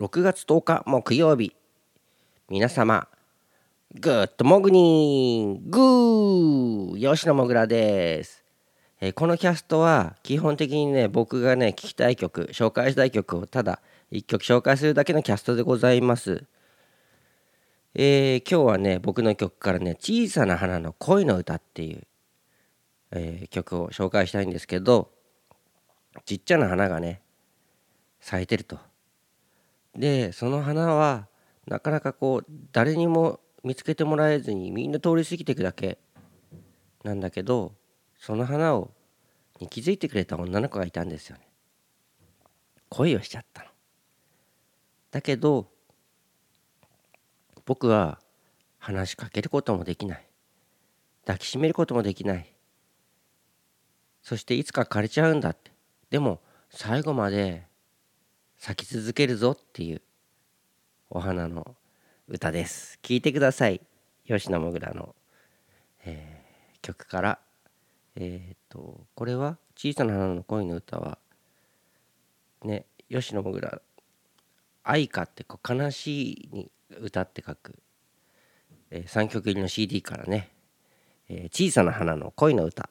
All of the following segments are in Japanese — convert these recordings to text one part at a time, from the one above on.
6月10日木曜日。皆様 Good モグニング。ー。吉野もぐらです、えーこのキャストは基本的にね僕がね聞きたい曲紹介したい曲をただ1曲紹介するだけのキャストでございます。えー今日はね僕の曲からね「小さな花の恋の歌」っていう、えー曲を紹介したいんですけどちっちゃな花がね咲いてると。でその花はなかなかこう誰にも見つけてもらえずにみんな通り過ぎていくだけなんだけどその花をに気づいてくれた女の子がいたんですよね。恋をしちゃったの。だけど僕は話しかけることもできない抱きしめることもできないそしていつか枯れちゃうんだってでも最後まで咲き続けるぞっていうお花の歌です。聴いてください。吉野もぐらの、えー曲から。えっ、とこれは「小さな花の恋の歌は」ね吉野もぐら愛歌ってこう悲しいに歌って書く、え3曲入りの CD からね、えー小さな花の恋の歌」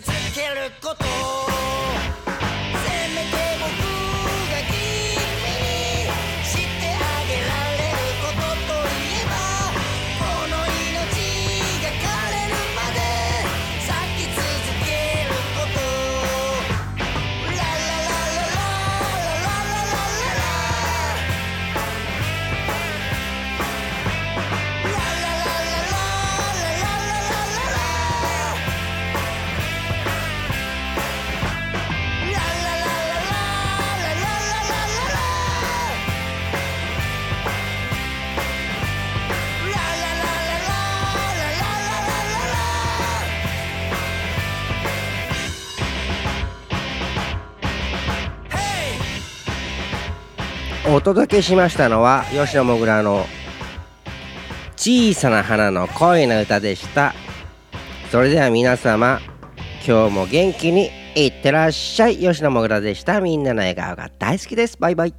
続けることお届けしましたのは吉野もぐらの小さな花の恋の歌でした。それでは皆様今日も元気にいってらっしゃい。吉野もぐらでした。みんなの笑顔が大好きです。バイバイ。